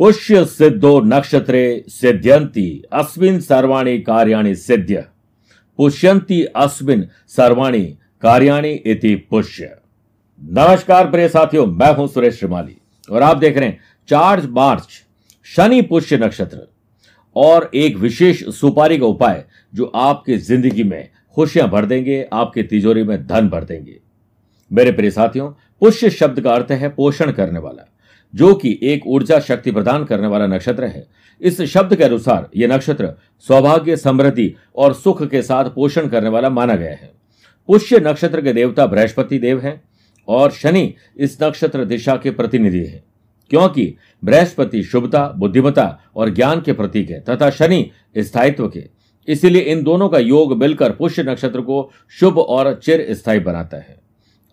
पुष्य सिद्धो नक्षत्रे सिद्ध्यंती अस्मिन सर्वाणी कार्याणि सिद्ध्य। पुष्यंती अस्मिन सर्वाणी कार्याणि इति पुष्य। नमस्कार प्रिय साथियों, मैं हूँ सुरेश श्रीमाली, और आप देख रहे हैं चार मार्च, शनि पुष्य नक्षत्र, और एक विशेष सुपारी का उपाय जो आपकी ज़िंदगी में खुशियाँ भर देंगे, आपकी तिजोरी में धन भर देंगे। मेरे प्रिय साथियों, पुष्य शब्द का अर्थ है पोषण करने वाला। जो कि एक ऊर्जा शक्ति प्रदान करने वाला नक्षत्र है। इस शब्द के अनुसार यह नक्षत्र सौभाग्य, समृद्धि और सुख के साथ पोषण करने वाला माना गया है। पुष्य नक्षत्र के देवता बृहस्पति देव हैं और शनि इस नक्षत्र दिशा के प्रतिनिधि है, क्योंकि बृहस्पति शुभता, बुद्धिमता और ज्ञान के प्रतीक है तथा शनि स्थायित्व के। इसीलिए इन दोनों का योग मिलकर पुष्य नक्षत्र को शुभ और चिर स्थायी बनाता है।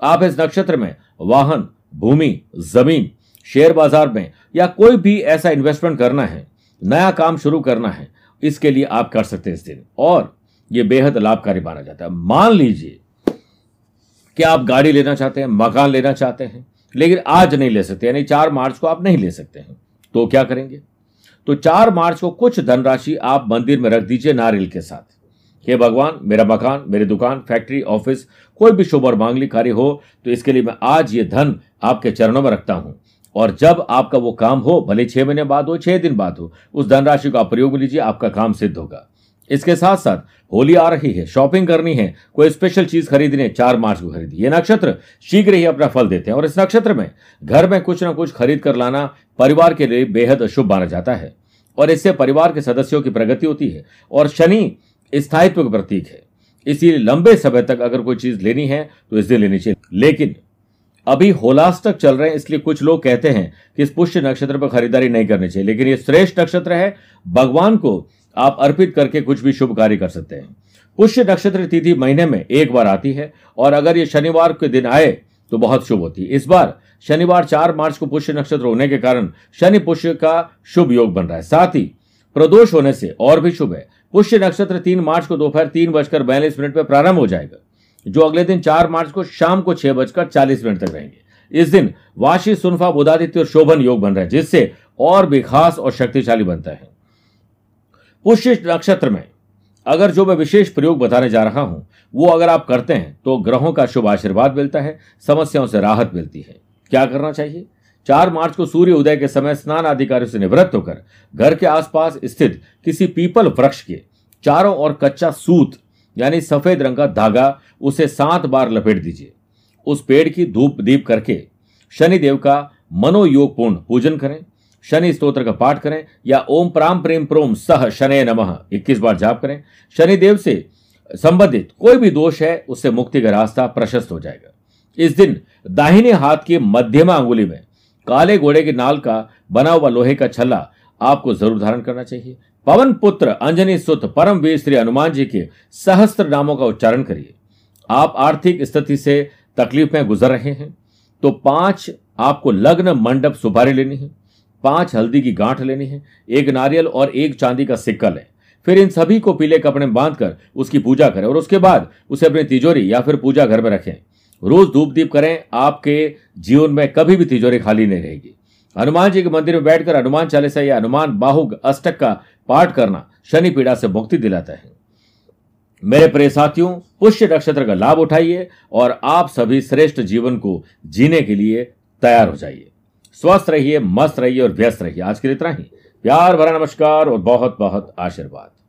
आप इस नक्षत्र में वाहन, भूमि, ज़मीन शेयर बाज़ार में या कोई भी ऐसा इन्वेस्टमेंट करना है, नया काम शुरू करना है, इसके लिए आप कर सकते हैं इस दिन। और यह बेहद लाभकारी माना जाता है। मान लीजिए कि आप गाड़ी लेना चाहते हैं, मकान लेना चाहते हैं, लेकिन आज नहीं ले सकते, यानी चार मार्च को आप नहीं ले सकते हैं तो क्या करेंगे? तो चार मार्च को कुछ धनराशि आप मंदिर में रख दीजिए नारियल के साथ। हे भगवान, मेरा मकान, मेरी दुकान, फैक्ट्री, ऑफ़िस, कोई भी शुभ और मांगलिक कार्य हो तो इसके लिए मैं आज ये धन आपके चरणों में रखता हूँ। और जब आपका वो काम हो, भले छह महीने बाद हो, छह दिन बाद हो, उस धनराशि को आप प्रयोग लीजिए, आपका काम सिद्ध होगा। इसके साथ साथ होली आ रही है, शॉपिंग करनी है, कोई स्पेशल चीज़ खरीदनी है, चार मार्च को खरीदी। ये नक्षत्र शीघ्र ही अपना फल देते हैं और इस नक्षत्र में घर में कुछ ना कुछ खरीद कर लाना परिवार के लिए बेहद शुभ माना जाता है। और इससे परिवार के सदस्यों की प्रगति होती है और शनि स्थायित्व का प्रतीक है। इसीलिए लंबे समय तक अगर कोई चीज़ लेनी है तो इस दिन लेनी चाहिए। लेकिन अभी होलास्तक चल रहे हैं, इसलिए कुछ लोग कहते हैं कि इस पुष्य नक्षत्र पर खरीदारी नहीं करनी चाहिए, लेकिन ये श्रेष्ठ नक्षत्र है। भगवान को आप अर्पित करके कुछ भी शुभ कार्य कर सकते हैं। पुष्य नक्षत्र तिथि महीने में एक बार आती है, और अगर ये शनिवार के दिन आए तो बहुत शुभ होती है। इस बार शनिवार चार मार्च को पुष्य नक्षत्र होने के कारण शनि पुष्य का शुभ योग बन रहा है। साथ ही प्रदोष होने से और भी शुभ है। पुष्य नक्षत्र तीन मार्च को दोपहर तीन बजकर बयालीस मिनट पर प्रारंभ हो जाएगा। जो अगले दिन चार मार्च को शाम को छह बजकर चालीस मिनट तक रहेंगे। इस दिन वाशी, सुनफा, बुधादित्य और शोभन योग बन रहा है, जिससे और भी खास और शक्तिशाली बनता है। पुष्य नक्षत्र में अगर जो मैं विशेष प्रयोग बताने जा रहा हूँ, वो अगर आप करते हैं तो ग्रहों का शुभ आशीर्वाद मिलता है, समस्याओं से राहत मिलती है। क्या करना चाहिए? चार मार्च को सूर्य उदय के समय स्नान आदि कार्यों से निवृत्त होकर घर के आसपास स्थित किसी पीपल वृक्ष के चारों ओर कच्चा सूत यानी सफ़ेद रंग का धागा उसे सात बार लपेट दीजिए। उस पेड़ की धूप दीप करके शनिदेव का मनोयोगपूर्ण पूजन करें, शनि स्त्रोत्र का पाठ करें, या ओम प्राम प्रेम प्रोम सह शनि नमः इक्कीस बार जाप करें। शनिदेव से संबंधित कोई भी दोष है, उससे मुक्ति का रास्ता प्रशस्त हो जाएगा। इस दिन दाहिने हाथ की मध्यमा अंगुली में काले घोड़े के नाल का बना हुआ लोहे का छल्ला आपको ज़रूर धारण करना चाहिए। पवन पुत्र अंजनी सुत परम वीर श्री हनुमान जी के सहस्त्र नामों का उच्चारण करिए। आप आर्थिक स्थिति से तकलीफ़ में गुजर रहे हैं तो पाँच आपको लग्न मंडप सुपारी लेनी है, पाँच हल्दी की गांठ लेनी है, एक नारियल और एक चांदी का सिक्का लें फिर इन सभी को पीले कपड़े बांधकर उसकी पूजा करें और उसके बाद उसे अपनी तिजोरी या फिर पूजा घर में रखें। रोज धूप दीप करें, आपके जीवन में कभी भी तिजोरी खाली नहीं रहेगी। हनुमान जी के मंदिर में बैठकर हनुमान चालीसा या हनुमान बाहुग अष्टक का पाठ करना शनि पीड़ा से मुक्ति दिलाता है। मेरे प्रिय साथियों, पुष्य नक्षत्र का लाभ उठाइए और आप सभी श्रेष्ठ जीवन को जीने के लिए तैयार हो जाइए। स्वस्थ रहिए, मस्त रहिए और व्यस्त रहिए। आज के लिए इतना ही। प्यार भरा नमस्कार और बहुत बहुत आशीर्वाद।